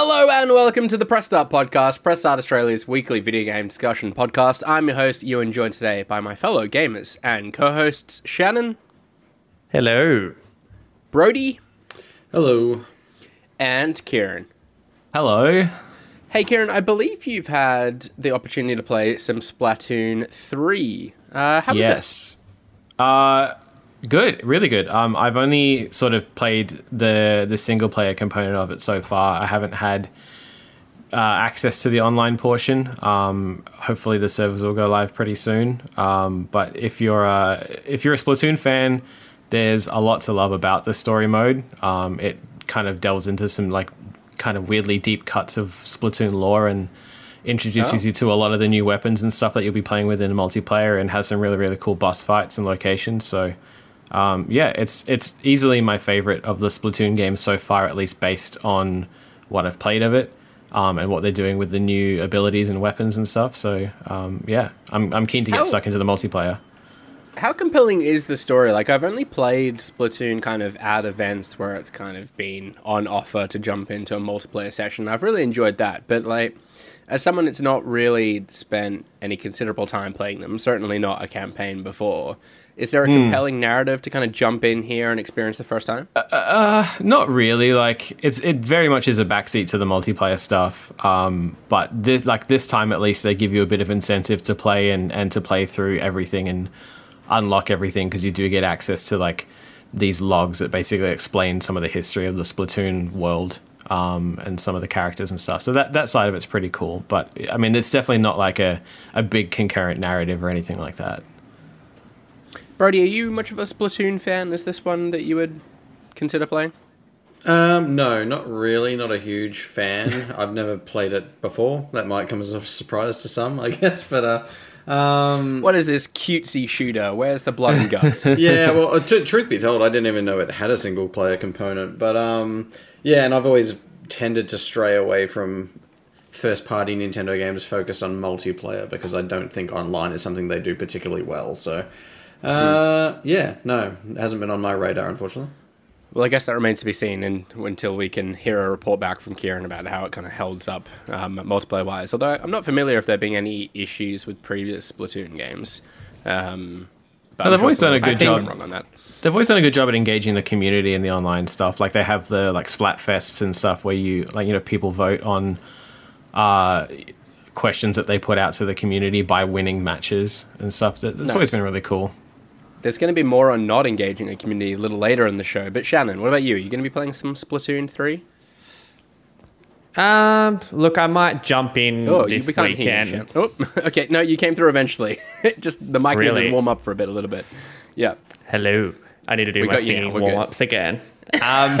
Hello and welcome to the Press Start Podcast, Press Start Australia's weekly video game discussion podcast. I'm your host, Ewan, joined today by my fellow gamers and co-hosts Shannon, Hello. Brody, Hello. and Kieran. Hello. Hey Kieran, I believe you've had the opportunity to play some Splatoon 3. Uh, how was it? yes. Uh, good. Really good. Um, I've only sort of played the the single player component of it so far. I haven't had uh, access to the online portion. Um, hopefully the servers will go live pretty soon. Um, but if you're a if you're a Splatoon fan, there's a lot to love about the story mode. Um, it kind of delves into some like kind of weirdly deep cuts of Splatoon lore and introduces Oh. you to a lot of the new weapons and stuff that you'll be playing with in multiplayer and has some really really cool boss fights and locations. So um, yeah, it's it's easily my favorite of the Splatoon games so far, at least based on what I've played of it um, and what they're doing with the new abilities and weapons and stuff. So um, yeah, I'm I'm keen to get How- stuck into the multiplayer. How compelling is the story? Like, I've only played Splatoon kind of at events where it's kind of been on offer to jump into a multiplayer session. I've really enjoyed that, but like, as someone that's not really spent any considerable time playing them, certainly not a campaign before, is there a hmm. compelling narrative to kind of jump in here and experience the first time? Uh, uh, uh, not really. Like it's it very much is a backseat to the multiplayer stuff. Um, but this like this time at least they give you a bit of incentive to play and and to play through everything and unlock everything because you do get access to like these logs that basically explain some of the history of the Splatoon world. Um, and some of the characters and stuff. So that, that side of it's pretty cool. But I mean, it's definitely not like a, a big concurrent narrative or anything like that. Brody, are you much of a Splatoon fan? Is this one that you would consider playing? Um, no, not really. Not a huge fan. I've never played it before. That might come as a surprise to some, I guess. But uh, um, What is this cutesy shooter? Where's the blood and guts? yeah. Well, uh, t- truth be told, I didn't even know it had a single player component. But um, yeah, and I've always tended to stray away from first party Nintendo games focused on multiplayer because I don't think online is something they do particularly well. So. Uh, yeah, no, it hasn't been on my radar, unfortunately. Well, I guess that remains to be seen and, until we can hear a report back from Kieran about how it kind of holds up um, multiplayer wise. Although I'm not familiar if there being any issues with previous Splatoon games. Um, No, they've always done a good job. Wrong on that. They've always done a good job at engaging the community and the online stuff. Like they have the like Splatfests and stuff where you like you know people vote on uh, questions that they put out to the community by winning matches and stuff. That, that's always been really cool. There's going to be more on not engaging the community a little later in the show. But Shannon, what about you? Are you going to be playing some Splatoon 3? Um, look, I might jump in Oh, you this become Shannon. weekend. Oh, okay. No, you came through eventually. Just the mic needed to Really? warm up for a bit, a little bit. Yeah. Hello. I need to do We my got singing good. warm ups again. Um,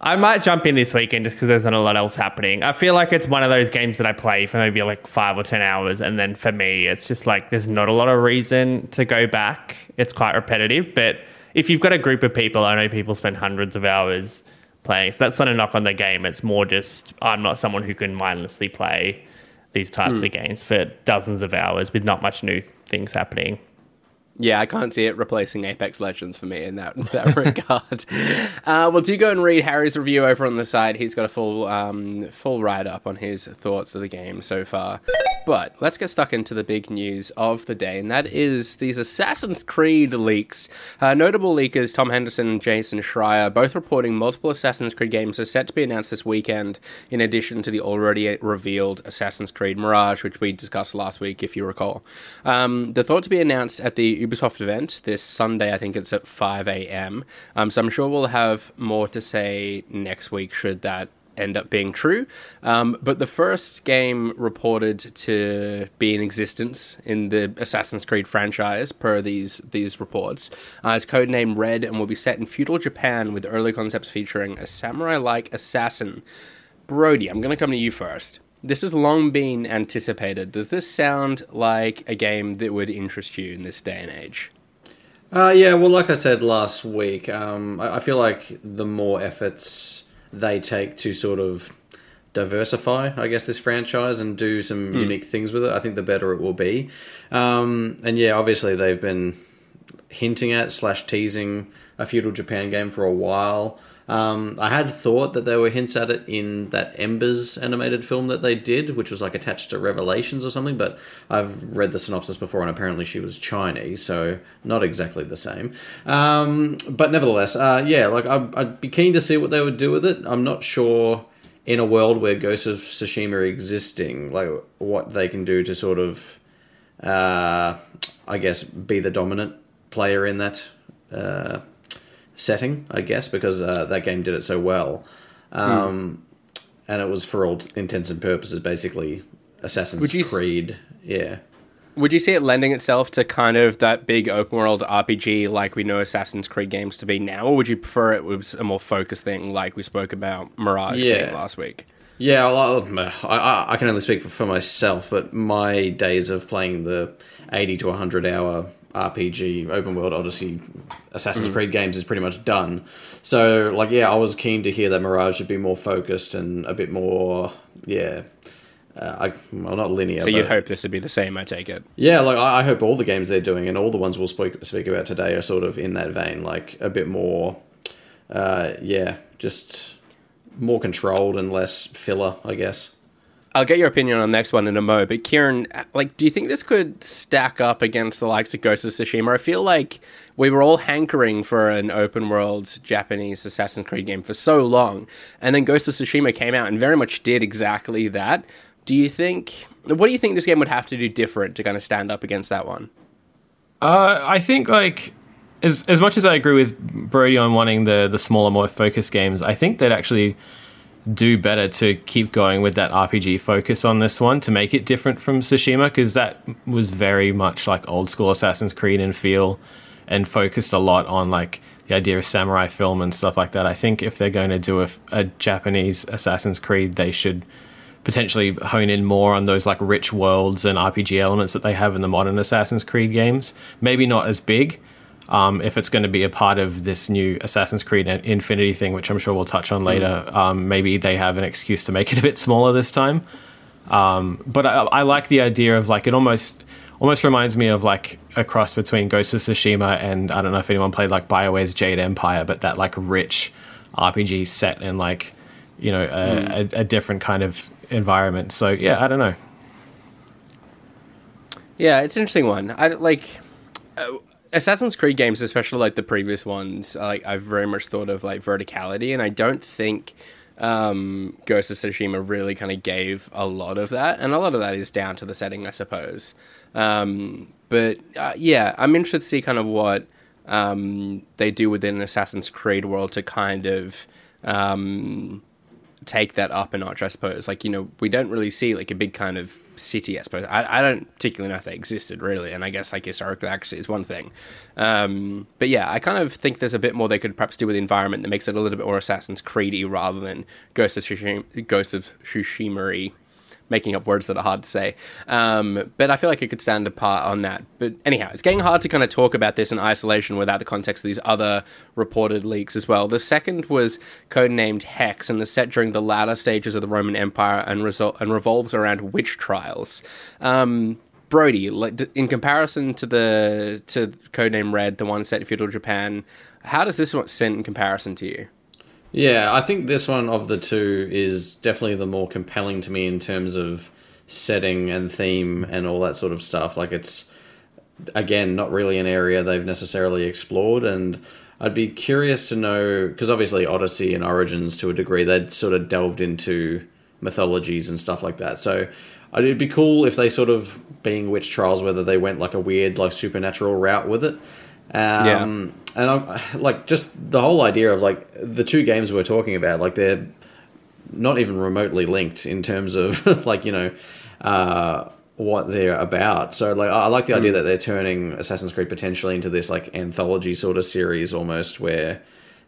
I might jump in this weekend just because there's not a lot else happening. I feel like it's one of those games that I play for maybe like five or ten hours, and then for me, it's just like there's not a lot of reason to go back. It's quite repetitive, but if you've got a group of people, I know people spend hundreds of hours playing, so that's not a knock on the game. It's more just I'm not someone who can mindlessly play these types hmm. of games for dozens of hours with not much new things happening. Yeah, I can't see it replacing Apex Legends for me in that that regard. Uh, well, do go and read Harry's review over on the side. He's got a full um, full write up on his thoughts of the game so far. But let's get stuck into the big news of the day, and that is these Assassin's Creed leaks. Uh, notable leakers Tom Henderson and Jason Schreier both reporting multiple Assassin's Creed games are set to be announced this weekend, in addition to the already revealed Assassin's Creed Mirage, which we discussed last week, if you recall. Um, they're thought to be announced at the Ubisoft event this Sunday. I think it's at 5 a.m. Um, so I'm sure we'll have more to say next week should that end up being true. Um, but the first game reported to be in existence in the Assassin's Creed franchise, per these these reports, uh, is codenamed Red and will be set in feudal Japan with early concepts featuring a samurai-like assassin. Brody, I'm going to come to you first. This has long been anticipated. Does this sound like a game that would interest you in this day and age? Uh, yeah, well, like I said last week, um, I, I feel like the more efforts they take to sort of diversify, I guess, this franchise and do some unique things with it, I think the better it will be. Um, and yeah, obviously they've been hinting at slash teasing a feudal Japan game for a while. Um, I had thought that there were hints at it in that Embers animated film that they did, which was like attached to Revelations or something. But I've read the synopsis before, and apparently she was Chinese, so not exactly the same. Um, but nevertheless, uh, yeah, like I'd, I'd be keen to see what they would do with it. I'm not sure in a world where Ghost of Tsushima are existing, like what they can do to sort of, uh, I guess, be the dominant player in that uh, setting, I guess, because uh, that game did it so well. Um, And it was, for all intents and purposes, basically Assassin's you s- Creed. Yeah. Would you see it lending itself to kind of that big open world RPG like we know Assassin's Creed games to be now, or would you prefer it was a more focused thing like we spoke about Mirage Yeah. last week? Yeah, well, I, I, I can only speak for myself, but my days of playing the 80 to 100 hour RPG, open world Odyssey, Assassin's Creed games is pretty much done. So, like, yeah, I was keen to hear that Mirage should be more focused and a bit more, yeah, uh, I, well, not linear. So you'd hope this would be the same, I take it. yeah, like I I hope all the games they're doing and all the ones we'll speak speak about today are sort of in that vein, like a bit more, uh, yeah, just more controlled and less filler, I guess. I'll get your opinion on the next one in a mo. But Kieran, like, do you think this could stack up against the likes of Ghost of Tsushima? I feel like we were all hankering for an open world Japanese Assassin's Creed game for so long, and then Ghost of Tsushima came out and very much did exactly that. Do you think? What do you think this game would have to do different to kind of stand up against that one? Uh, I think like as as much as I agree with Brody on wanting the the smaller, more focused games, I think they'd actually do better to keep going with that RPG focus on this one to make it different from Tsushima because that was very much like old school Assassin's Creed in feel and focused a lot on like the idea of samurai film and stuff like that. I think if they're going to do a, a Japanese Assassin's Creed, they should potentially hone in more on those like rich worlds and RPG elements that they have in the modern Assassin's Creed games. Maybe not as big. Um, if it's going to be a part of this new Assassin's Creed Infinity thing, which I'm sure we'll touch on later, um, maybe they have an excuse to make it a bit smaller this time. Um, but I, I like the idea of like it almost almost reminds me of like a cross between Ghost of Tsushima and I don't know if anyone played like Bioware's Jade Empire, but that like rich RPG set in like you know a, a, a different kind of environment. So yeah, I don't know. Yeah, it's an interesting one. I like uh, Assassin's Creed games, especially like the previous ones. Like I've very much thought of like verticality, and I don't think um, Ghost of Tsushima really kind of gave a lot of that, and a lot of that is down to the setting, I suppose. Um, but uh, yeah, I'm interested to see kind of what um, they do within an Assassin's Creed world to kind of um, take that up a notch, I suppose. Like, you know, we don't really see like a big kind of city, I suppose. I, I don't particularly know if they existed really, and I guess like historical accuracy is one thing. Um, but yeah, I kind of think there's a bit more they could perhaps do with the environment that makes it a little bit more Assassin's Creedy rather than Ghost of Tsushima, Ghost of Tsushima making up words that are hard to say. Um, but I feel like it could stand apart on that. But anyhow, it's getting hard to kind of talk about this in isolation without the context of these other reported leaks as well. The second was codenamed Hex and is set during the latter stages of the Roman Empire and, resol- and revolves around witch trials. Um, Brody, in comparison to the to codename Red, the one set in feudal Japan, how does this one sit in comparison to you? Yeah, I think this one of the two is definitely the more compelling to me in terms of setting and theme and all that sort of stuff. Like it's again not really an area they've necessarily explored and I'd be curious to know because obviously Odyssey and Origins to a degree they'd sort of delved into mythologies and stuff like that. So it'd be cool if they sort of being witch trials whether they went like a weird like supernatural route with it. Um, Yeah. And I like just the whole idea of like the two games we're talking about, like they're not even remotely linked in terms of like you know uh, what they're about. So like I I like the idea that they're turning Assassin's Creed potentially into this like anthology sort of series almost where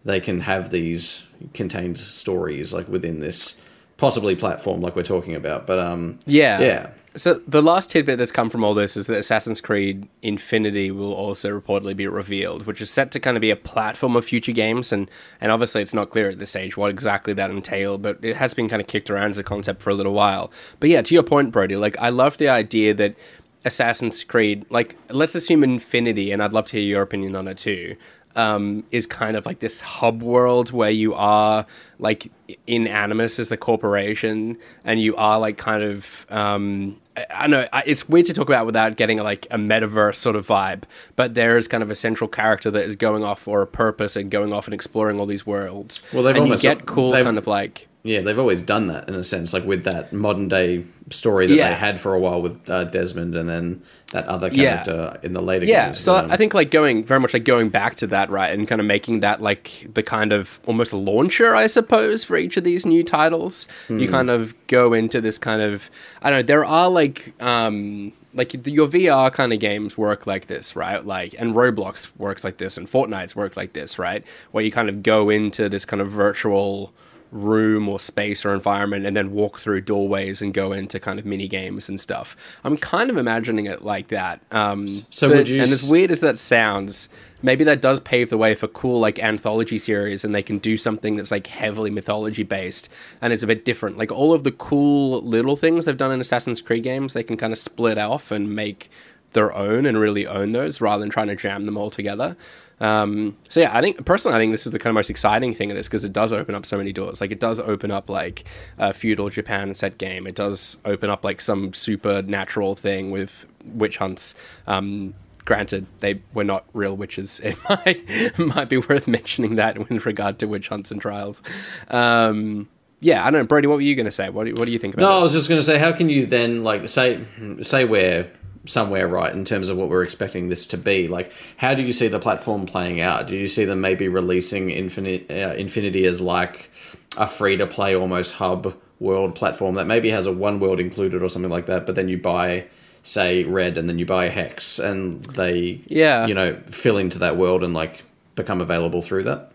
they can have these contained stories like within this possibly platform like we're talking about. But um Yeah. yeah. So the last tidbit that's come from all this is that Assassin's Creed Infinity will also reportedly be revealed, which is set to kind of be a platform of future games, and and obviously it's not clear at this stage what exactly that entailed, but it has been kind of kicked around as a concept for a little while. But yeah, to your point, Brody, like I love the idea that Assassin's Creed, like let's assume Infinity, and I'd love to hear your opinion on it too. um, is kind of like this hub world where you are like in Animus as the corporation, and you are like kind of um, I, know it's weird to talk about without getting like a metaverse sort of vibe, but there is kind of a central character that is going off for a purpose and going off and exploring all these worlds. Well, they've and you get cool kind of like Yeah, they've always done that in a sense, like with that modern day story that Yeah. they had for a while with uh, Desmond, and then that other Yeah. character in the later yeah games. so um, i think like going very much like going back to that right and kind of making that like the kind of almost launcher i suppose for each of these new titles you kind of go into this kind of i don't know there are like um like your VR kind of games work like this, right? Like, and Roblox works like this, and Fortnite's work like this, right? Where you kind of go into this kind of virtual room or space or environment and then walk through doorways and go into kind of mini games and stuff. I'm kind of imagining it like that. Um, So but- would you And as weird as that sounds, maybe that does pave the way for cool like anthology series, and they can do something that's like heavily mythology based and it's a bit different. Like all of the cool little things they've done in Assassin's Creed games, they can kind of split off and make their own and really own those rather than trying to jam them all together. Um, so yeah, I think personally, I think this is the kind of most exciting thing of this because it does open up so many doors. Like it does open up like a feudal Japan set game. It does open up like some supernatural thing with witch hunts. Um, granted, they were not real witches. It might might be worth mentioning that with regard to witch hunts and trials. Um, yeah, I don't know, Brody. What were you going to say? What do, what do you think about? No, I was just going to say, how can you then like say say we're somewhere right in terms of what we're expecting this to be? Like, how do you see the platform playing out? Do you see them maybe releasing Infinite uh, Infinity as like a free to play almost hub world platform that maybe has a one world included or something like that, but then you buy say red and then you buy hex and they Yeah. you know fill into that world and like become available through that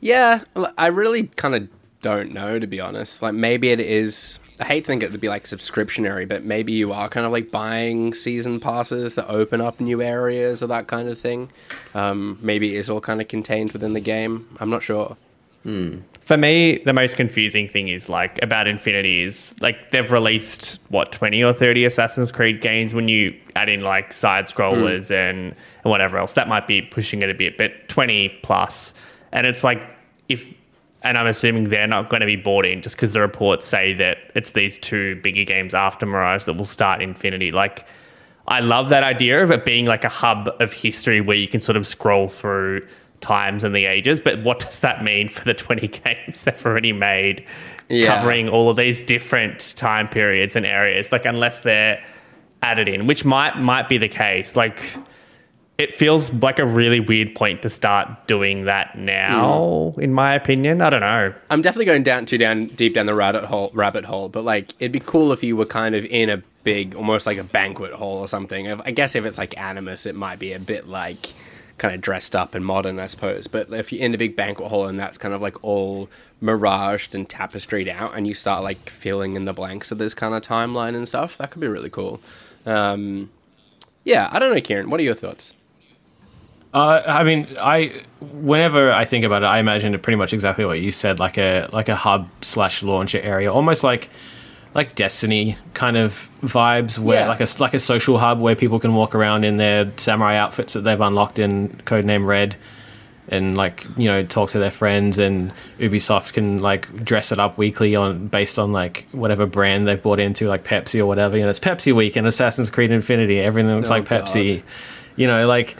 Yeah, i really kind of don't know to be honest. Like maybe it is. I hate to think it would be like subscriptionary, but maybe you are kind of like buying season passes that open up new areas or that kind of thing. Um, maybe it is all kind of contained within the game. I'm not sure. For me, the most confusing thing is like about Infinity is like they've released what twenty or thirty Assassin's Creed games. When you add in like side scrollers and, and whatever else, that might be pushing it a bit, but twenty plus, and it's like if. And I'm assuming they're not going to be bought in just because the reports say that it's these two bigger games after Mirage that will start Infinity. Like, I love that idea of it being like a hub of history where you can sort of scroll through times and the ages. But what does that mean for the 20 games they've already made Yeah. covering all of these different time periods and areas? Like, unless they're added in, which might might be the case. Like, it feels like a really weird point to start doing that now, in my opinion. I don't know. I'm definitely going down too down deep down the rabbit hole. Rabbit hole, but like it'd be cool if you were kind of in a big, almost like a banquet hall or something. I guess if it's like Animus, it might be a bit like kind of dressed up and modern, I suppose. But if you're in a big banquet hall and that's kind of like all miraged and tapestried out, and you start like filling in the blanks of this kind of timeline and stuff, that could be really cool. Um, yeah, I don't know, Kieran. What are your thoughts? Uh, I mean, I whenever I think about it, I imagine it pretty much exactly what you said, like a like a hub slash launcher area, almost like like Destiny kind of vibes, where Yeah. like a like a social hub where people can walk around in their samurai outfits that they've unlocked in Codename Red, and like you know talk to their friends, and Ubisoft can like dress it up weekly on based on like whatever brand they've bought into, like Pepsi or whatever. You know, it's Pepsi week and Assassin's Creed Infinity. Everything looks Oh, like Pepsi. God. You know, like.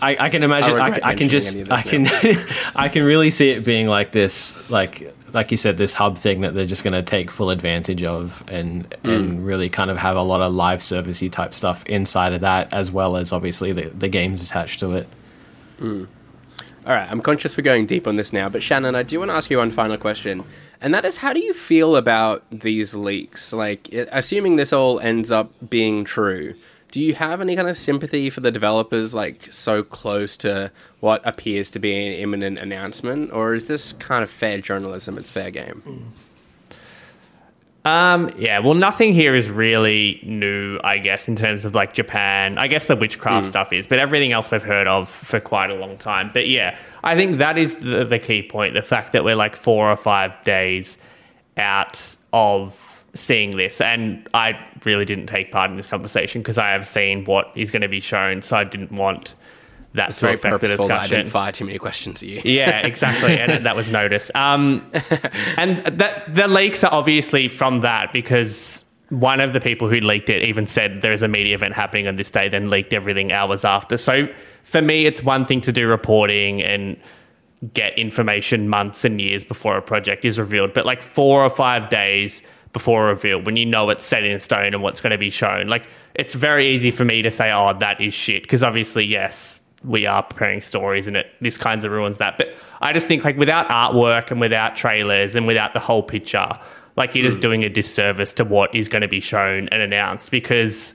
I, I can imagine. I, regret I can just. I can. I can really see it being like this, like like you said, this hub thing that they're just going to take full advantage of, and hmm. and really kind of have a lot of live servicey type stuff inside of that, as well as obviously the the games attached to it. Hmm. All right, I'm conscious we're going deep on this now, but Shannon, I do want to ask you one final question, and that is, how do you feel about these leaks? Like, assuming this all ends up being true, do you have any kind of sympathy for the developers, like so close to what appears to be an imminent announcement, or is this kind of fair journalism? It's fair game. Um, yeah, well, nothing here is really new, I guess, in terms of like Japan. I guess the witchcraft stuff is, but everything else we've heard of for quite a long time. But yeah, I think that is the, the key point the fact that we're like four or five days out of seeing this. And I really didn't take part in this conversation because I have seen what is going to be shown, so I didn't want that It's to very affect the that I discussion. didn't fire too many questions at you. Yeah, exactly, and that was noticed. Um, and that the leaks are obviously from that because one of the people who leaked it even said there is a media event happening on this day, then leaked everything hours after. So for me, it's one thing to do reporting and get information months and years before a project is revealed, but like four or five days before a reveal, when you know it's set in stone and what's going to be shown, like it's very easy for me to say, "Oh, that is shit," because obviously, yes, we are preparing stories and it this kinds of ruins that. But I just think like without artwork and without trailers and without the whole picture, like you're just mm. doing a disservice to what is going to be shown and announced because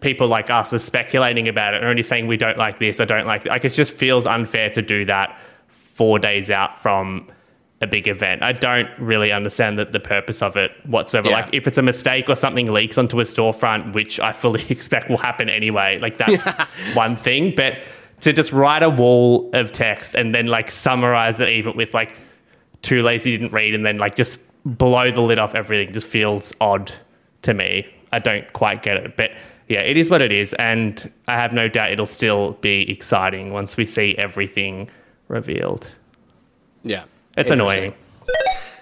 people like us are speculating about it and only saying we don't like this, I don't like like it just feels unfair to do that four days out from a big event. I don't really understand the, the purpose of it whatsoever. Yeah. Like if it's a mistake or something leaks onto a storefront, which I fully expect will happen anyway, like that's one thing. But to just write a wall of text and then like summarize it even with like too lazy didn't read and then like just blow the lid off everything just feels odd to me. I don't quite get it. But yeah, it is what it is. And I have no doubt it'll still be exciting once we see everything revealed. Yeah. It's annoying.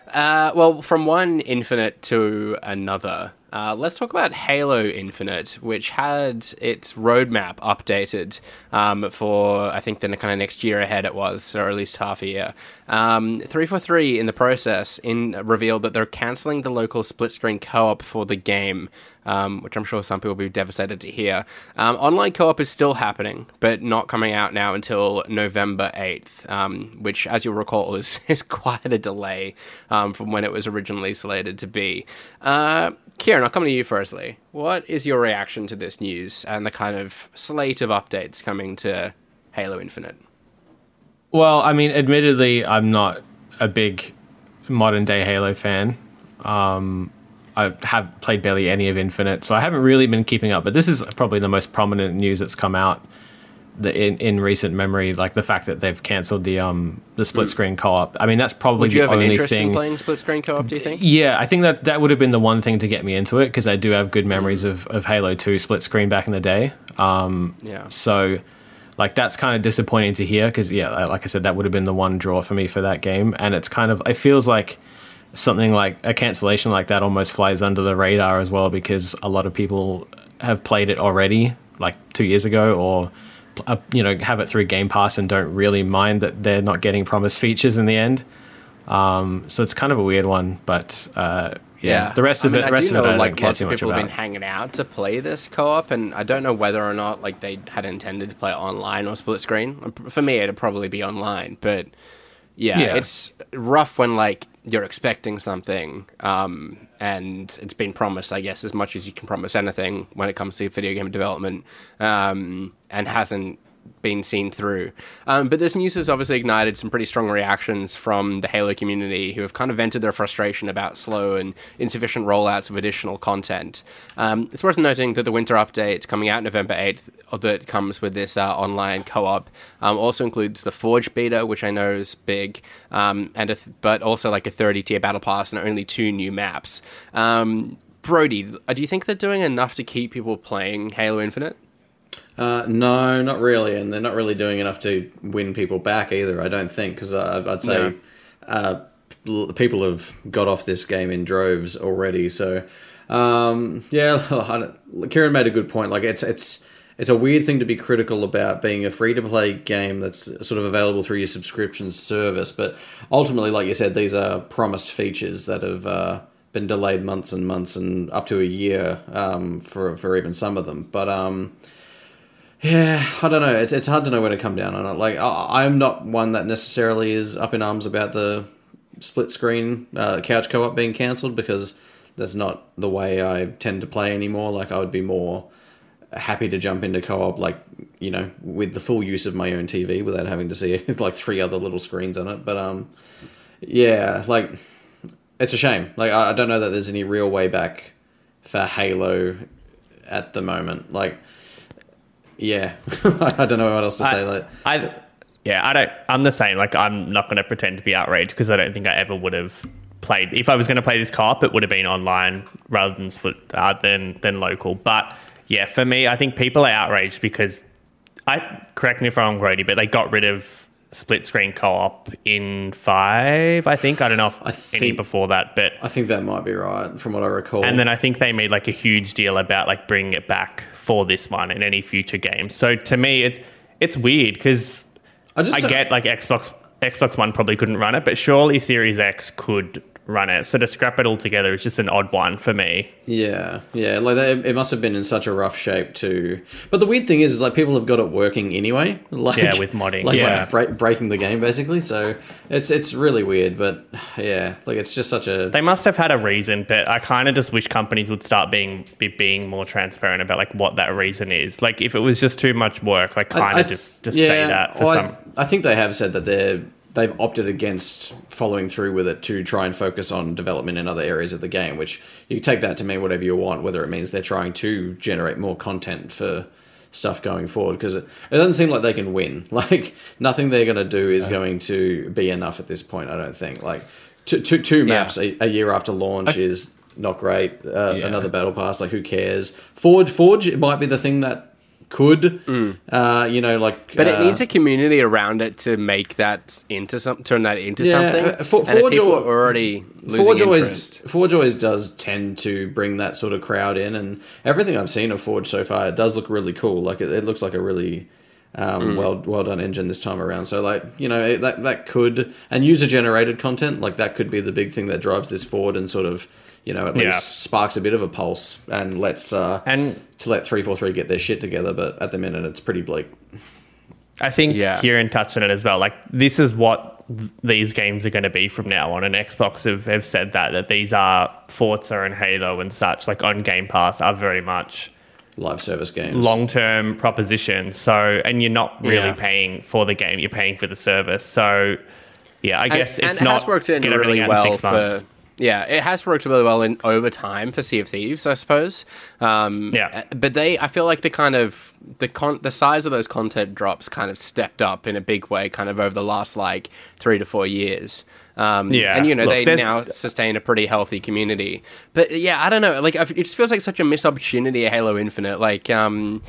Uh, well, from one Infinite to another, uh, let's talk about Halo Infinite, which had its roadmap updated um, for, I think, the kind of next year ahead it was, or at least half a year. Um, 343 in the process in revealed that they're cancelling the local split screen co op for the game. Um, which I'm sure some people will be devastated to hear. Um, online co op is still happening, but not coming out now until November 8th, um, which, as you'll recall, is, is quite a delay um, from when it was originally slated to be. Uh, Kieran, I'll come to you firstly. What is your reaction to this news and the kind of slate of updates coming to Halo Infinite? Well, I mean, admittedly, I'm not a big modern day Halo fan. Um, I have played barely any of Infinite, so I haven't really been keeping up. But this is probably the most prominent news that's come out the, in in recent memory. Like the fact that they've cancelled the um the split screen co-op. I mean, that's probably Hmm. Would you the have an only interest thing. in playing split screen co op, do you think? Yeah, I think that that would have been the one thing to get me into it because I do have good memories of, of Halo 2 split screen back in the day. Um, Yeah. so, like, that's kind of disappointing to hear because, yeah, like I said, that would have been the one draw for me for that game. And it's kind of, it feels like something like a cancellation like that almost flies under the radar as well because a lot of people have played it already, like two years ago, or uh, you know have it through Game Pass and don't really mind that they're not getting promised features in the end. Um, so it's kind of a weird one, but uh, yeah, the rest I of mean, it, I the rest do of it, know I like lots of people have been hanging out to play this co-op, and I don't know whether or not like they had intended to play it online or split screen. For me, it'd probably be online, but yeah, Yeah. it's rough when like you're expecting something, um, and it's been promised, I guess, as much as you can promise anything when it comes to video game development, um, and hasn't been seen through. Um, but this news has obviously ignited some pretty strong reactions from the Halo community who have kind of vented their frustration about slow and insufficient rollouts of additional content. Um, it's worth noting that the winter update coming out November 8th uh, that comes with this uh, online co op um, also includes the Forge beta, which I know is big, um, and th- but also like a 30 tier battle pass and only two new maps. Um, Brody, do you think they're doing enough to keep people playing Halo Infinite? Uh, no, not really, and they're not really doing enough to win people back either. I don't think because uh, I'd say No. uh, people have got off this game in droves already. So um, yeah, Kieran made a good point. Like it's it's it's a weird thing to be critical about being a free to play game that's sort of available through your subscription service, but ultimately, like you said, these are promised features that have. Uh, been delayed months and months and up to a year um, for for even some of them, but um, yeah, I don't know. It's, it's hard to know where to come down on it. Like, I, I'm not one that necessarily is up in arms about the split screen uh, couch co op being cancelled because that's not the way I tend to play anymore. Like, I would be more happy to jump into co op, like, you know, with the full use of my own TV without having to see like three other little screens on it. But, um, yeah, like, it's a shame. Like, I, I don't know that there's any real way back for Halo at the moment. Like, yeah, I don't know what else to say. Like, I, yeah, I don't. I'm the same. Like, I'm not going to pretend to be outraged because I don't think I ever would have played. If I was going to play this co-op, it would have been online rather than split uh, than than local. But yeah, for me, I think people are outraged because I correct me if I'm wrong, Grady, but they got rid of split screen co-op in five. I think I don't know if I any think- before that, but I think that might be right from what I recall. and then I think they made like a huge deal about like bringing it back for this one and any future games. So to me, it's it's weird because I just I get like Xbox Xbox One probably couldn't run it, but surely Series X could run it. So to scrap it all together is just an odd one for me. Yeah, yeah, like they, it must have been in such a rough shape too. But the weird thing is, is like people have got it working anyway. Like Yeah, with modding, like, yeah. like break, breaking the game basically. So it's it's really weird. But yeah, like it's just such a They must have had a reason, but I kind of just wish companies would start being be being more transparent about like what that reason is. Like if it was just too much work, like kind of th- just just yeah, say that for oh, well, some. I, th- I think they have said that they're they've opted against following through with it to try and focus on development in other areas of the game. Which you can take that to mean whatever you want, whether it means they're trying to generate more content for stuff going forward because it, it doesn't seem like they can win like nothing they're going to do is going to be enough at this point i don't think like two, two, two maps a, a year after launch is not great uh, Yeah. another battle pass like who cares forge forge it might be the thing that could uh, you know like Mm. But it uh, needs a community around it to make that into some, turn that into Yeah, something. uh, For- and Forge people are already losing Forge always, interest, Forge always does tend to bring that sort of crowd in, and everything I've seen of Forge so far, it does look really cool. Like it, it looks like a really um, Mm. well well done engine this time around. So like you know it, that that could and user generated content like that could be the big thing that drives this forward and sort of you know at Yeah. least sparks a bit of a pulse and lets uh, And to let three four three get their shit together. But at the minute, it's pretty bleak. I think Yeah. Kieran touched on it as well. Like this is what th- these games are going to be from now on. And Xbox have, have said that that these are Forza and Halo and such like on Game Pass are very much Live service games. long term propositions. So and you're not really Yeah. paying for the game; you're paying for the service. So yeah, I guess and, it's and not it has worked in really well in six months. for yeah it has worked really well in over time for sea of thieves i suppose um Yeah. but they i feel like the kind of the con the size of those content drops kind of stepped up in a big way kind of over the last like three to four years um Yeah. and you know Look, they now sustain a pretty healthy community but yeah i don't know like it just feels like such a missed opportunity halo infinite like um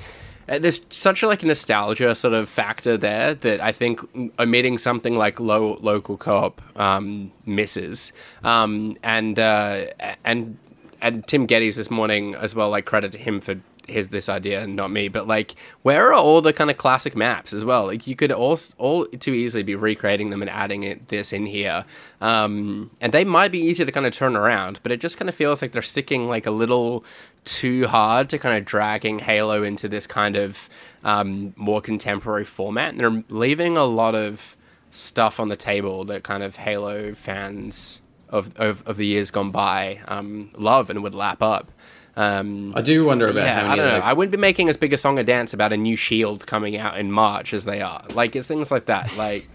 there's such a like nostalgia sort of factor there that I think omitting something like low local co-op um, misses. Um, and uh, and and Tim Geddes this morning as well. Like credit to him for his this idea and not me. But like, where are all the kind of classic maps as well? Like you could all all too easily be recreating them and adding it this in here. Um, and they might be easier to kind of turn around, but it just kind of feels like they're sticking like a little too hard to kind of dragging Halo into this kind of um, more contemporary format. And they're leaving a lot of stuff on the table that kind of Halo fans of of, of the years gone by um, love and would lap up. Um, I do wonder about yeah, how I don't know. the- I wouldn't be making as big a song and dance about a new Shield coming out in March as they are. Like it's things like that. Like,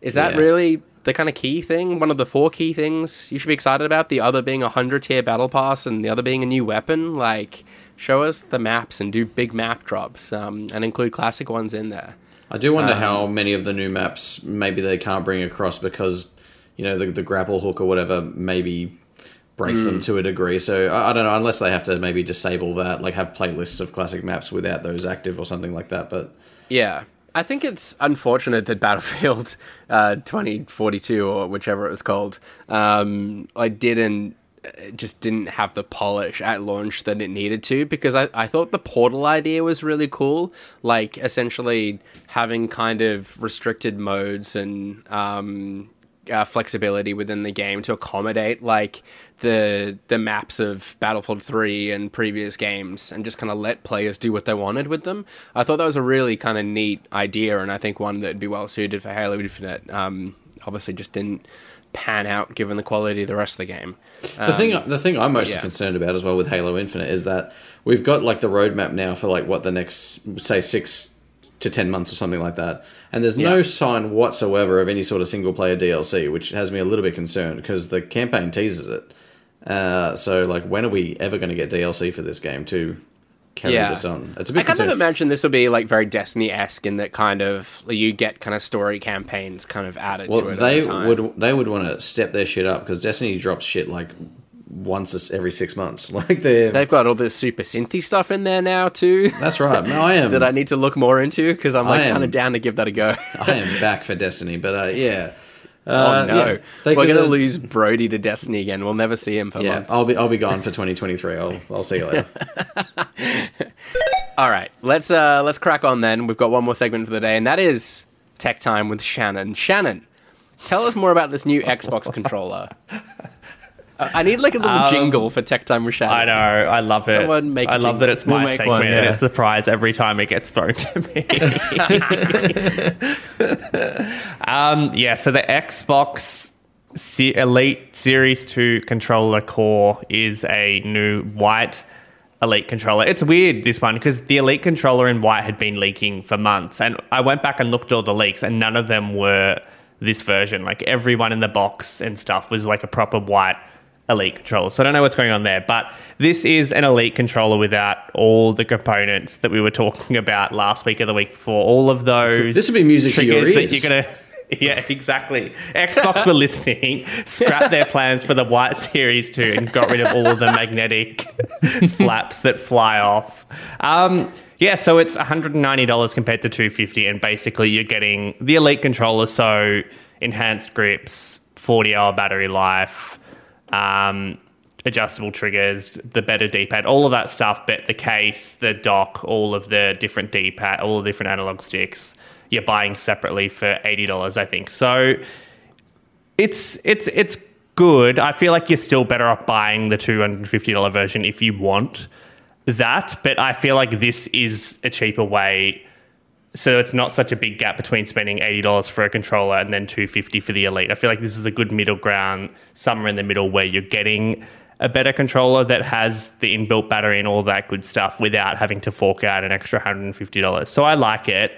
is that Yeah. really the kind of key thing? One of the four key things you should be excited about. The other being a hundred tier battle pass, and the other being a new weapon. Like, show us the maps and do big map drops, um, and include classic ones in there. I do wonder Um, how many of the new maps maybe they can't bring across because you know the, the grapple hook or whatever maybe breaks Hmm. them to a degree. So I, I don't know unless they have to maybe disable that, like have playlists of classic maps without those active or something like that. But Yeah. I think it's unfortunate that Battlefield uh, 2042 or whichever it was called, um, like didn't uh, just didn't have the polish at launch that it needed to because I, I thought the portal idea was really cool. Like essentially having kind of restricted modes and um, uh, flexibility within the game to accommodate like the the maps of Battlefield 3 and previous games and just kind of let players do what they wanted with them. I thought that was a really kind of neat idea and I think one that'd be well suited for Halo Infinite. Um, obviously just didn't pan out given the quality of the rest of the game. the thing the thing I'm most Um, yeah. concerned about as well with Halo Infinite is that we've got like the roadmap now for like what the next say six to 10 months or something like that. And there's no Yeah. sign whatsoever of any sort of single player DLC, which has me a little bit concerned because the campaign teases it. Uh, so, like, when are we ever going to get DLC for this game to carry Yeah. this on? It's a bit I kind of imagine this will be like very Destiny esque in that kind of you get kind of story campaigns kind of added to Well, it. they would they would want to step their shit up because Destiny drops shit like once every six months. Like they're They've got all this super synthy stuff in there now too. that's right. No, I am that I need to look more into because I'm like kind of down to give that a go. I am back for Destiny, but uh, yeah. oh Uh, no, yeah. We're gonna lose Brody to Destiny again. We'll never see him for Yeah, months. I'll be I'll be gone for 2023. I'll I'll see you later. All right, let's uh let's crack on then. We've got one more segment for the day, and that is tech time with Shannon. Shannon, tell us more about this new Xbox controller. I need like a little Um, jingle for tech time with Shannon. I know. I love it. Someone make a I love that it's my We'll make segment one, and it's a surprise every time it gets thrown to me. um, yeah, so the Xbox Se- Elite Series 2 controller core is a new white Elite controller. It's weird, this one, because the Elite controller in white had been leaking for months. And I went back and looked at all the leaks, and none of them were this version. Like everyone in the box and stuff was like a proper white Elite controller. So I don't know what's going on there. But this is an Elite controller without all the components that we were talking about last week or the week before. All of those. This would be music to your that ears. you're to. Yeah, exactly. Xbox were listening, scrapped their plans for the White Series 2 and got rid of all of the magnetic flaps that fly off. Um, yeah, so it's $190 compared to 250 and basically you're getting the Elite controller, so enhanced grips, 40 hour battery life, um, adjustable triggers, the better D-pad, all of that stuff, but the case, the dock, all of the different D-pad, all the different analog sticks, you're buying separately for $80, I think. So it's it's it's good. I feel like you're still better off buying the $250 version if you want that, but I feel like this is a cheaper way so it's not such a big gap between spending eighty dollars for a controller and then two fifty for the elite. I feel like this is a good middle ground, somewhere in the middle where you're getting a better controller that has the inbuilt battery and all that good stuff without having to fork out an extra hundred and fifty dollars. So I like it,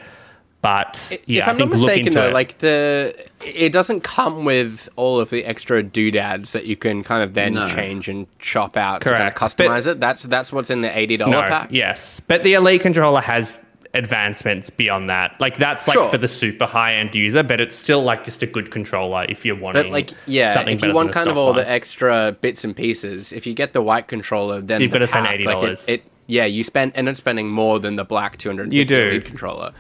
but yeah, if I I'm think not mistaken, though, it. like the it doesn't come with all of the extra doodads that you can kind of then No. change and chop out to kind of customize it. That's that's what's in the eighty dollar no, pack. yes, but the elite controller has advancements beyond that. Like that's like Sure. for the super high end user, but it's still like just a good controller if you're wanting. But like, yeah, something if you want kind of all one. the extra bits and pieces, if you get the white controller, then You've the gotta spend pack, like, $80. it, it, yeah, you spend end up spending more than the black two hundred. You do. Controller.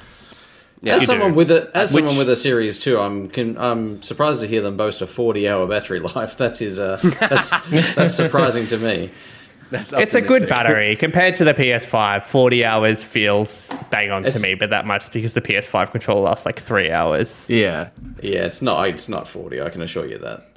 Yeah, As someone do. with a as Which- someone with a series two, I'm can, I'm surprised to hear them boast a 40 hour battery life. That is uh, that's that's surprising to me. That's It's a good battery compared to the PS5. 40 hours feels bang on to me, but that much because the PS5 controller lasts like three hours. Yeah. Yeah, it's not it's not 40. I can assure you that.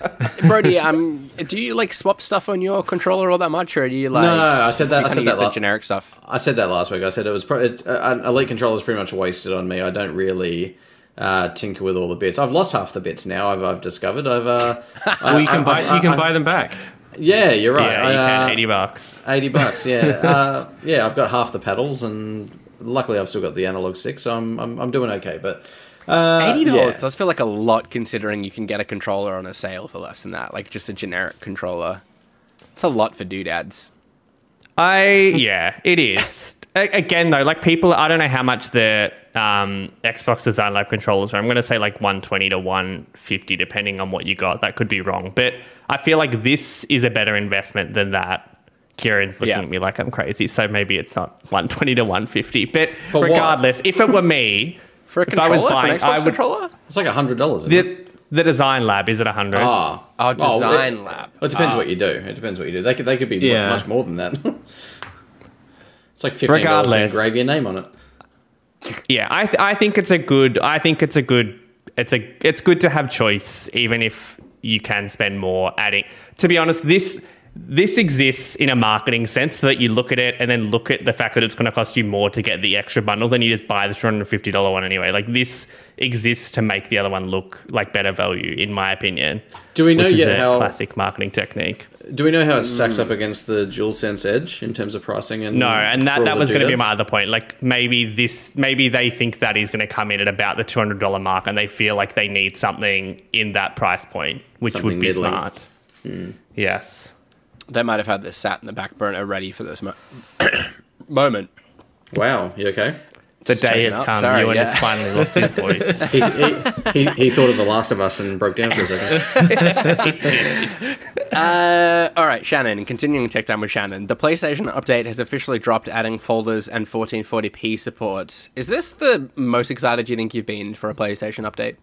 Brody, um, do you like swap stuff on your controller all that much, or do you like? No, I said that. I said use that. the la- generic stuff. I said that last week. I said it was pro- it's, uh, elite controller is pretty much wasted on me. I don't really uh, tinker with all the bits. I've lost half the bits now. I've, I've discovered. I've uh, Well, you can I- buy I- you can I- buy them back. Yeah, you're right. Yeah, you I, can uh, 80 bucks. 80 bucks, yeah. uh, yeah, I've got half the pedals, and luckily I've still got the analog stick, so I'm, I'm, I'm doing okay. But uh, Eighty dollars yeah. does feel like a lot considering you can get a controller on a sale for less than that, like just a generic controller. It's a lot for doodads. I yeah, it is. A- Again though, like people, I don't know how much the um, Xbox Design Lab controllers are. I'm going to say like 120 to 150, depending on what you got. That could be wrong, but I feel like this is a better investment than that. Kieran's looking Yeah. at me like I'm crazy, so maybe it's not 120 to 150. But For what? regardless, if it were me, For a If I was controller, buying- for an I would- controller? It's like $100, the the Design Lab is it 100? Ah. Oh, Well, Design it- Lab. Well, it depends Ah. what you do. It depends what you do. They could, they could be Yeah. much, much more than that. it's like $15 to Regardless. engrave your name on it. Yeah, I th- I think it's a good. I think it's a good. It's a it's good to have choice, even if you can spend more adding. To be honest, this this exists in a marketing sense, so that you look at it and then look at the fact that it's going to cost you more to get the extra bundle than you just buy the two hundred and fifty dollar one anyway. Like this exists to make the other one look like better value, in my opinion. Do we know yet a how- classic marketing technique? Do we know how it stacks up against the DualSense Edge in terms of pricing? And No, and that, that was going to be my other point. Like maybe this, maybe they think that is going to come in at about the two hundred dollar mark, and they feel like they need something in that price point, which Something would be middling. smart. Hmm. Yes. They might have had this sat in the back burner ready for this mo- moment. Wow, you okay? The Just day has up. come. Sorry, Ewan yeah. has finally lost his voice. he, he, he, he thought of The Last of Us and broke down for a second. Uh, all right, Shannon. Continuing tech time with Shannon. The PlayStation update has officially dropped, adding folders and 1440p support. Is this the most excited you think you've been for a PlayStation update?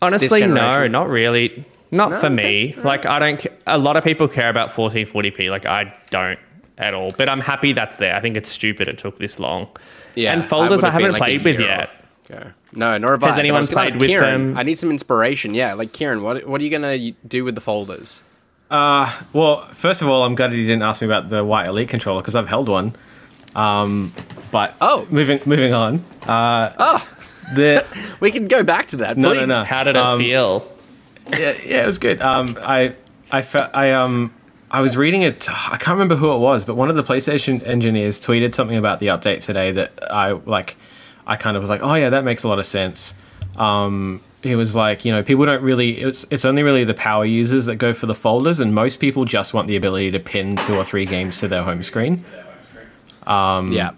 Honestly, no, not really. Not No? for Okay. me. Like, I don't. A lot of people care about 1440p. Like, I don't at all. But I'm happy that's there. I think it's stupid it took this long. Yeah, And folders would I have been, haven't like, played with yet. ago. No, nor have I. Has I anyone was gonna played with Kieran, them? I need some inspiration. Yeah, like Kieran, what what are you gonna do with the folders? Well, first of all, I'm glad you didn't ask me about the White Elite controller because I've held one. Um, but Oh. moving moving on. Uh, Oh, the we can go back to that. no please. no no. How did it Um, feel? Yeah, yeah, it was good. Um, I, I, fe- I, um, I was reading it. I can't remember who it was, but one of the PlayStation engineers tweeted something about the update today that I like. I kind of was like, oh yeah, that makes a lot of sense. Um, he was like, you know, people don't really. It's it's only really the power users that go for the folders, and most people just want the ability to pin two or three games to their home screen. Yeah,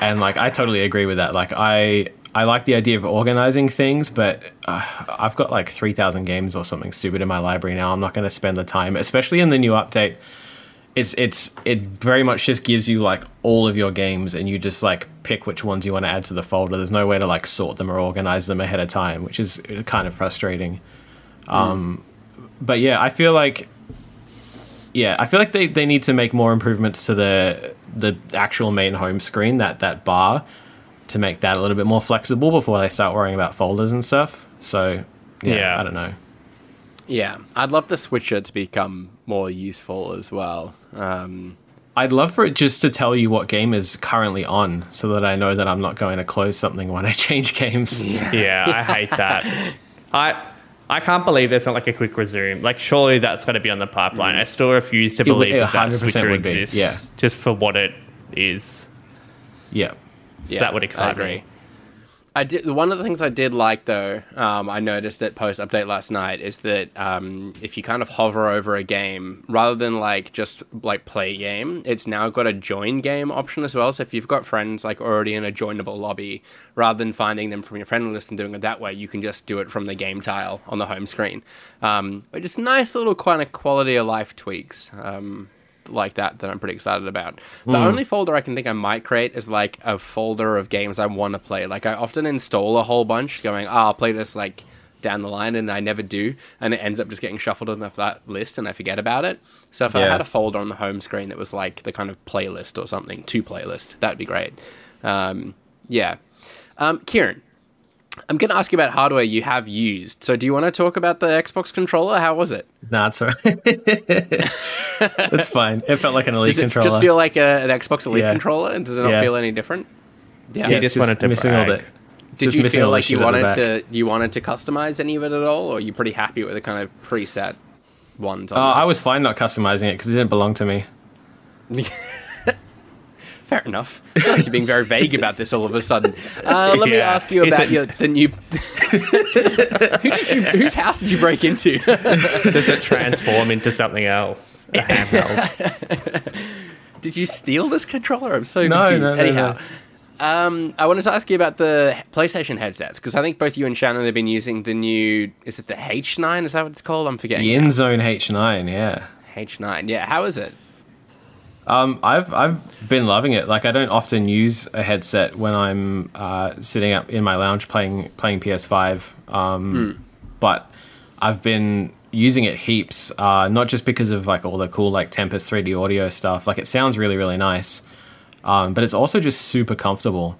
and like I totally agree with that. Like I I like the idea of organizing things, but uh, I've got like three thousand games or something stupid in my library now. I'm not going to spend the time, especially in the new update. It's it's it very much just gives you like all of your games, and you just like pick which ones you want to add to the folder. There's no way to like sort them or organize them ahead of time, which is kind of frustrating. Um, but yeah, I feel like yeah, I feel like they, they need to make more improvements to the the actual main home screen, that that bar, to make that a little bit more flexible before they start worrying about folders and stuff. So yeah, Yeah. I don't know. yeah. I'd love the switcher to become more useful as well. Um, I'd love for it just to tell you what game is currently on, so that I know that I'm not going to close something when I change games. Yeah, I hate that. I I can't believe there's not like a quick resume. Like, surely that's going to be on the pipeline. I still refuse to believe it that that switcher would be, exists. yeah. just for what it is. Yeah. Yeah, that would I excite agree. me. I did one of the things I did like though. Um, I noticed it post update last night is that um, if you kind of hover over a game, rather than like just like play game, it's now got a join game option as well. So if you've got friends like already in a joinable lobby, rather than finding them from your friend list and doing it that way, you can just do it from the game tile on the home screen. Um, but just nice little kind of quality of life tweaks. Um, like that that I'm pretty excited about. The only folder I can think I might create is like a folder of games I want to play. Like I often install a whole bunch, going, oh, I'll play this like down the line, and I never do, and it ends up just getting shuffled in that list, and I forget about it. So if I had a folder on the home screen that was like the kind of playlist or something, to playlist, that'd be great. Um, yeah, um, Kieran. I'm going to ask you about hardware you have used. So, do you want to talk about the Xbox controller? How was it? Nah, it's alright. it's fine. It felt like an Elite Does it controller. just feel like a, an Xbox Elite Yeah. controller? And does it not Yeah. feel any different? Yeah. yeah, He it's just wanted to missing all brag. Did just you feel like you shit at the wanted to you wanted to customize any of it at all, or are you pretty happy with the kind of preset ones? Oh, On uh, I was fine not customizing it because it didn't belong to me. Fair enough. I feel like you're being very vague about this all of a sudden. Uh, let me ask you about it- your the new. Who did you, whose house did you break into? Does it transform into something else? A handheld. did you steal this controller? I'm so No, confused. no, no, Anyhow. Um, I wanted to ask you about the PlayStation headsets because I think both you and Shannon have been using the new. Is it the H9? Is that what it's called? I'm forgetting. The InZone H9, yeah. H9. Yeah. How is it? Um, I've I've been loving it. Like I don't often use a headset when I'm uh, sitting up in my lounge playing playing PS5. Um, But I've been using it heaps. Uh, not just because of like all the cool like Tempest 3D audio stuff. Like it sounds really really nice. Um, but it's also just super comfortable.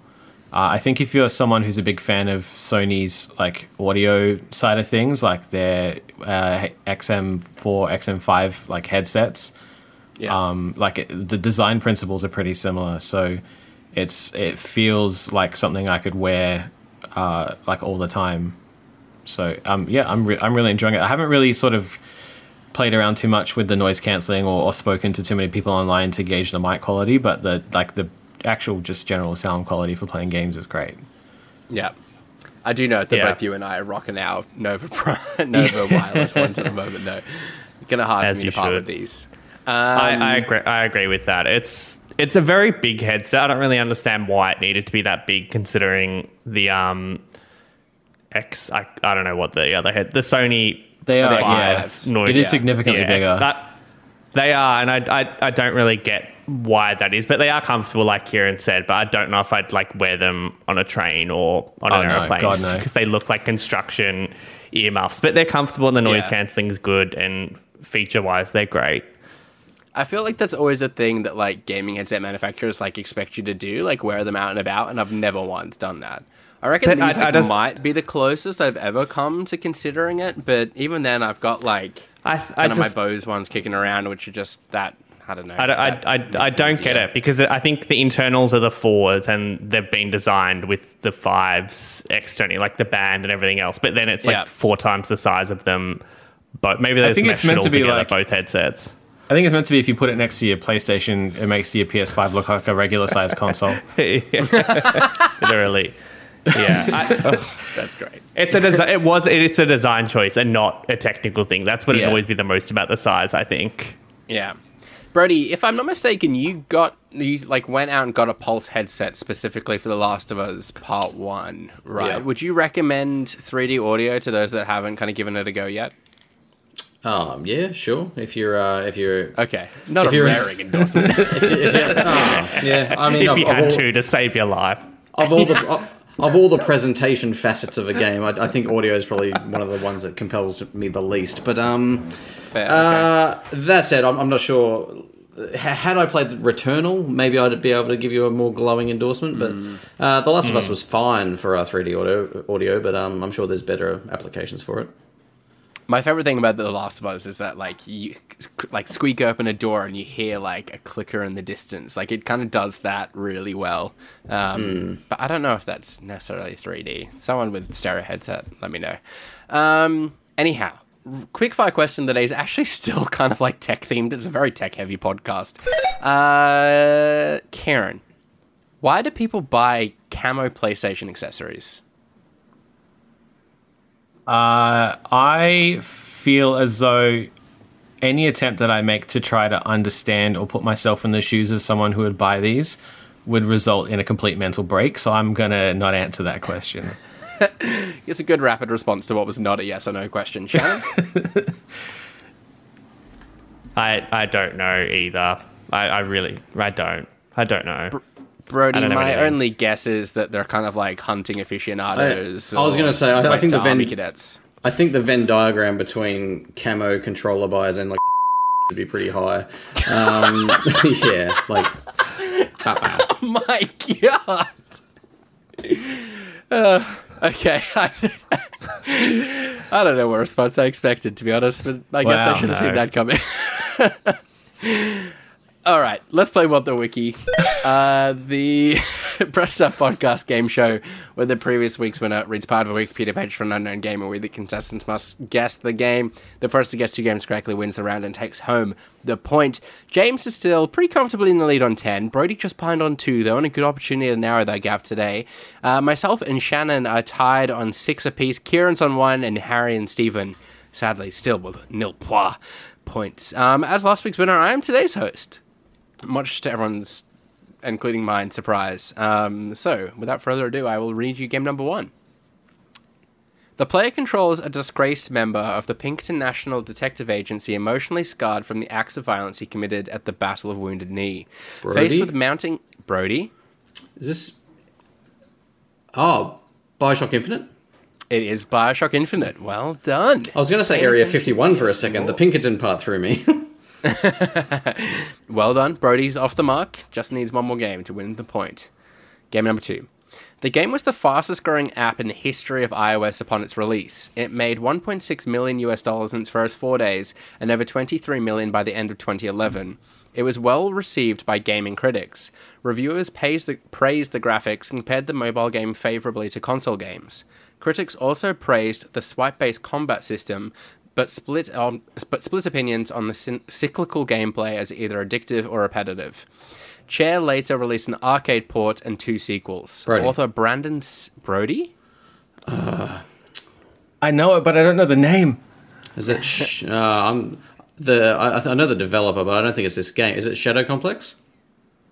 Uh, I think if you're someone who's a big fan of Sony's like audio side of things, like their uh, XM4, XM5 like headsets, Yeah. um, like it, the design principles are pretty similar. So it's it feels like something I could wear uh, like all the time. So um, yeah, I'm re- I'm really enjoying it. I haven't really sort of played around too much with the noise canceling or, or spoken to too many people online to gauge the mic quality, but the like the actual just general sound quality for playing games is great. Yeah. I do know that Yeah. both you and I are rocking our Nova Pro, Nova wireless ones at the moment, though. Gonna hard As for me to part should. with these. I, I agree. I agree with that. It's it's a very big headset. I don't really understand why it needed to be that big, considering the um X. I, I don't know what the other head, the Sony. They are, The yeah. Noise. It is significantly Yeah, bigger. that- they are, and I, I I don't really get why that is, but they are comfortable, like Kieran said. But I don't know if I'd like wear them on a train or on Oh, an airplane, God, just no. because they look like construction earmuffs. But they're comfortable, and the noise Yeah. is good, and feature wise, they're great. I feel like that's always a thing that like gaming headset manufacturers like expect you to do, like wear them out and about, and I've never once done that. I reckon But these I like, just- might be the closest I've ever come to considering it, but even then, I've got like I I kind of just my Bose ones kicking around, which are just that I don't know. I, I, I, I don't get it because I think the internals are the fours and they've been designed with the fives externally, like the band and everything else. But then it's like Yeah. four times the size of them. But maybe they think think it's meant to be like- both headsets. I think it's meant to be if you put it next to your PlayStation, it makes your PS5 look like a regular sized console. Literally. Yeah, I, That's great. it's a desi- it was it's a design choice and not a technical thing. That's what Yeah. annoys me the most about the size. I think. Yeah. Brody, if I'm not mistaken, you got you like went out and got a Pulse headset specifically for The Last of Us Part One, right? Yeah. Would you recommend 3D audio to those that haven't kind of given it a go yet? Um, yeah, sure. If you're, uh, if you're, Okay, not If a you're- raring endorsement. if you, if you're ah, yeah. I mean, If you had all, to to save your life, of all the. Of, of all the presentation facets of a game, I, I think audio is probably one of the ones that compels me the least. But um, Fair, okay. Uh, that said, I'm, I'm not sure. H- Had I played Returnal, maybe I'd be able to give you a more glowing endorsement. But uh, The Last of Us was fine for our 3D audio, audio but um, I'm sure there's better applications for it. My favorite thing about The Last of Us is that like you like squeak open a door and you hear like a clicker in the distance. Like it kind of does that really well. Um, But I don't know if that's necessarily 3D. Someone with stereo headset, let me know. Um, anyhow, quick fire question today is actually still kind of like tech themed. It's a very tech heavy podcast. Uh, Kieran, why do people buy camo PlayStation accessories? Uh, I feel as though any attempt that I make to try to understand or put myself in the shoes of someone who would buy these would result in a complete mental break. So I'm gonna not answer that question. It's a good rapid response to what was not a yes or no question. Shannon? I I don't know either. I, I really I don't. I don't know. Brody, I don't know my only guess is that they're kind of like hunting aficionados. I- I was gonna say, I- I think the Venn- cadets. I think the Venn diagram between camo controller buyers and like would be pretty high. Um, yeah, like Oh My God. Uh, okay, I, I don't know what response I expected to be honest, but I guess I should have seen that coming. All right, let's play What the Wiki. Uh, the Press Up podcast game show where the previous week's winner reads part of a Wikipedia page from an unknown game where the contestants must guess the game. The first to guess two games correctly wins the round and takes home the point. James is still pretty comfortably in the lead on 10. Brody just pined on 2, though, and a good opportunity to narrow that gap today. Uh, myself and Shannon are tied on 6 apiece. Kieran's on 1, and Harry and Stephen, sadly, still with nil points. Um, as last week's winner, I am today's host much to everyone's, including mine, surprise. Um, so, without further ado, I will read you game number one. The player controls a disgraced member of the Pinkerton National Detective Agency emotionally scarred from the acts of violence he committed at the Battle of Wounded Knee. Brody? Faced with mounting. Brody? is this? Oh, Bioshock Infinite. It is Bioshock Infinite. Well done. I was going to say Area 51 for a second. The Pinkerton part threw me. Well done. Brody's off the mark. Just needs one more game to win the point. Game number two. The game was the fastest growing app in the history of iOS upon its release. It made 1.6 million US dollars in its first four days and over 23 million by the end of 2011. It was well received by gaming critics. Reviewers the, praised the graphics and compared the mobile game favorably to console games. Critics also praised the swipe-based combat system, but split on but split opinions on the cyn- cyclical gameplay as either addictive or repetitive. Chair later released an arcade port and two sequels. Brody. Author Brandon S- Brody. I know it, but I don't know the name. Is it? Sh- uh, I'm the. I, I know the developer, but I don't think it's this game. Is it Shadow Complex?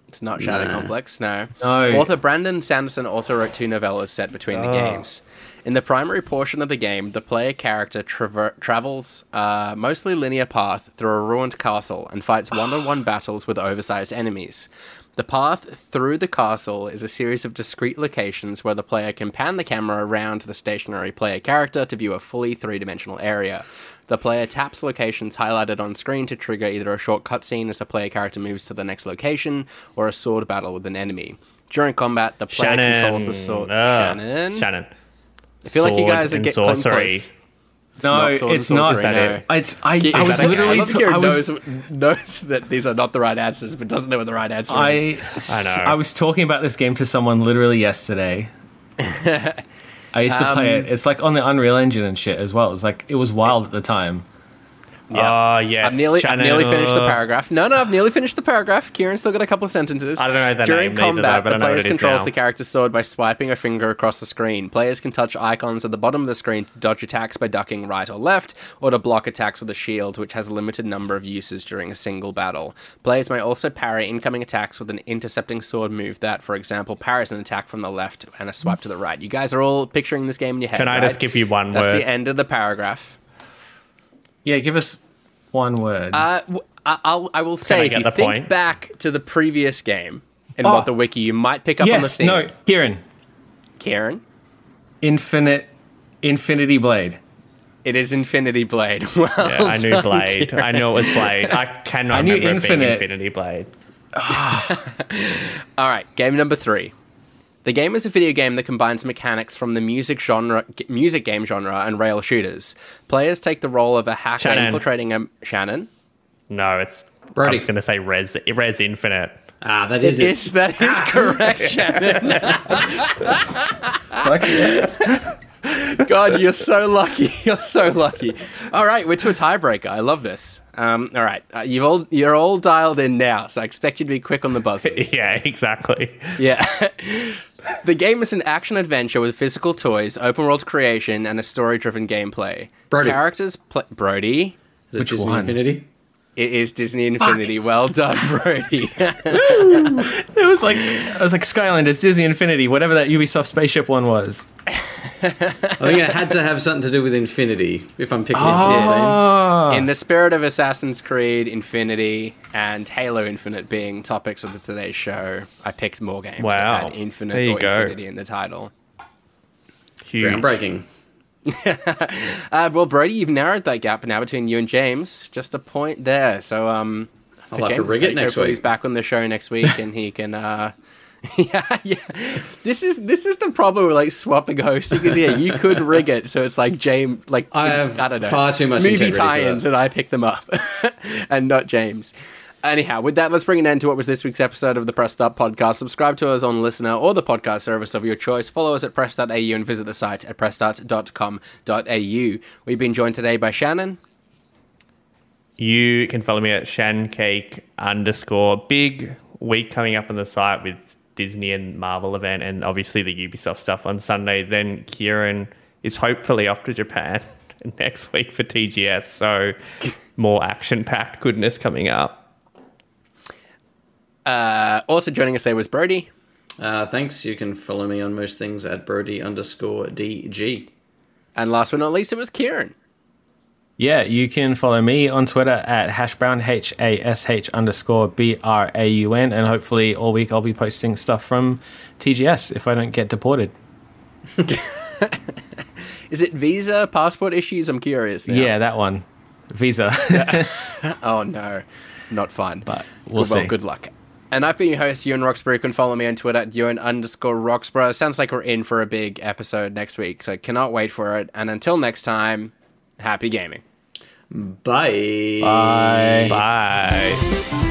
It's not Shadow Nah. Complex, no. No. Author Brandon Sanderson also wrote two novellas set between the Oh. games. In the primary portion of the game, the player character traver- travels a mostly linear path through a ruined castle and fights one-on-one battles with oversized enemies. The path through the castle is a series of discrete locations where the player can pan the camera around the stationary player character to view a fully three-dimensional area. The player taps locations highlighted on screen to trigger either a short cutscene as the player character moves to the next location or a sword battle with an enemy. During combat, the player Shannon. controls the sword. Ugh. Shannon? Shannon. I feel like you guys are and getting close. sorcery. It's No, not it's not. Is that no. it? It's I, I was literally I love t- Kieran I was knows, knows that these are not the right answers, but doesn't know what the right answer is. I I know. I was talking about this game to someone literally yesterday. I used to play Um, it. It's like on the Unreal Engine and shit as well. It's like it was wild at the time. Yeah. Oh, yes. I've nearly, I've nearly finished the paragraph. No, no, I've nearly finished the paragraph. Kieran's still got a couple of sentences. I don't know the During name either, combat, though, the player controls the character's sword by swiping a finger across the screen. Players can touch icons at the bottom of the screen to dodge attacks by ducking right or left, or to block attacks with a shield, which has a limited number of uses during a single battle. Players may also parry incoming attacks with an intercepting sword move that, for example, parries an attack from the left and a swipe to the right. You guys are all picturing this game in your head. Can I right? just give you one That's word? the end of the paragraph. Yeah, give us one word. Uh, w- I- I'll, I will say, I if you the think point? back to the previous game and Oh. what the wiki, you might pick up on the yes, theme. no, Kieran. Kieran, Infinite Infinity Blade. it is Infinity Blade. Well Yeah, I knew done, Blade. Kieran. I knew it was Blade. I cannot I knew remember it being Infinite. Infinity Blade. All right, game number three. The game is a video game that combines mechanics from the music genre, g- music game genre, and rail shooters. Players take the role of a hacker Shannon. infiltrating a Shannon. No, it's. I was going to say Rez, Rez Infinite. Ah, that is it. Yes, that is correct, Shannon. God, you're so lucky. You're so lucky. All right, we're to a tiebreaker. I love this. Um, all right, uh, you've all you're all dialed in now, so I expect you to be quick on the buzzers. Yeah, exactly. Yeah. the game is an action adventure with physical toys, open world creation, and a story driven gameplay. Brody. Characters play. Brody. Is it Which Disney one? Infinity? It is Disney Infinity. Well done, Brody. It was like I was like Skylanders, Disney Infinity, whatever that Ubisoft spaceship one was. I think it had to have something to do with Infinity, if I'm picking it Oh, In the spirit of Assassin's Creed, Infinity, and Halo Infinite being topics of the today's show, I picked more games Wow. that had Infinite or go. Infinity in the title. Huge. Groundbreaking. Uh, well, Brody, you've narrowed that gap now between you and James. Just a point there. So, um, I'll have to rig it next hopefully week. He's back on the show next week, and he can. Uh, yeah, yeah. This is this is the problem with like swapping hosting. Is yeah, you could rig it so it's like James, like I have I don't know, far too much movie tie-ins, and I pick them up, and not James. Anyhow, with that, let's bring an end to what was this week's episode of the Press Start podcast. Subscribe to us on LiSTNR or the podcast service of your choice. Follow us at press.au and visit the site at pressstart.com.au. We've been joined today by Shannon. You can follow me at shancake underscore. Big week coming up on the site with Disney and Marvel event, and obviously the Ubisoft stuff on Sunday. Then Kieran is hopefully off to Japan next week for TGS. So more action packed goodness coming up. Uh, also joining us there was Brody. Uh, thanks. You can follow me on most things at Brody underscore DG. And last but not least, it was Kieran. Yeah, you can follow me on Twitter at hashbrown, H A S H underscore B R A U N, and hopefully all week I'll be posting stuff from TGS if I don't get deported. Is it visa, passport issues? I'm curious. Now. Yeah, that one. Visa. Oh no, not fun. But we'll good, well, see. good luck. And I've been your host, Ewan Roxburgh. You can follow me on Twitter at Ewan underscore Roxburgh. Sounds like we're in for a big episode next week, so cannot wait for it. And until next time, happy gaming. Bye. Bye. Bye.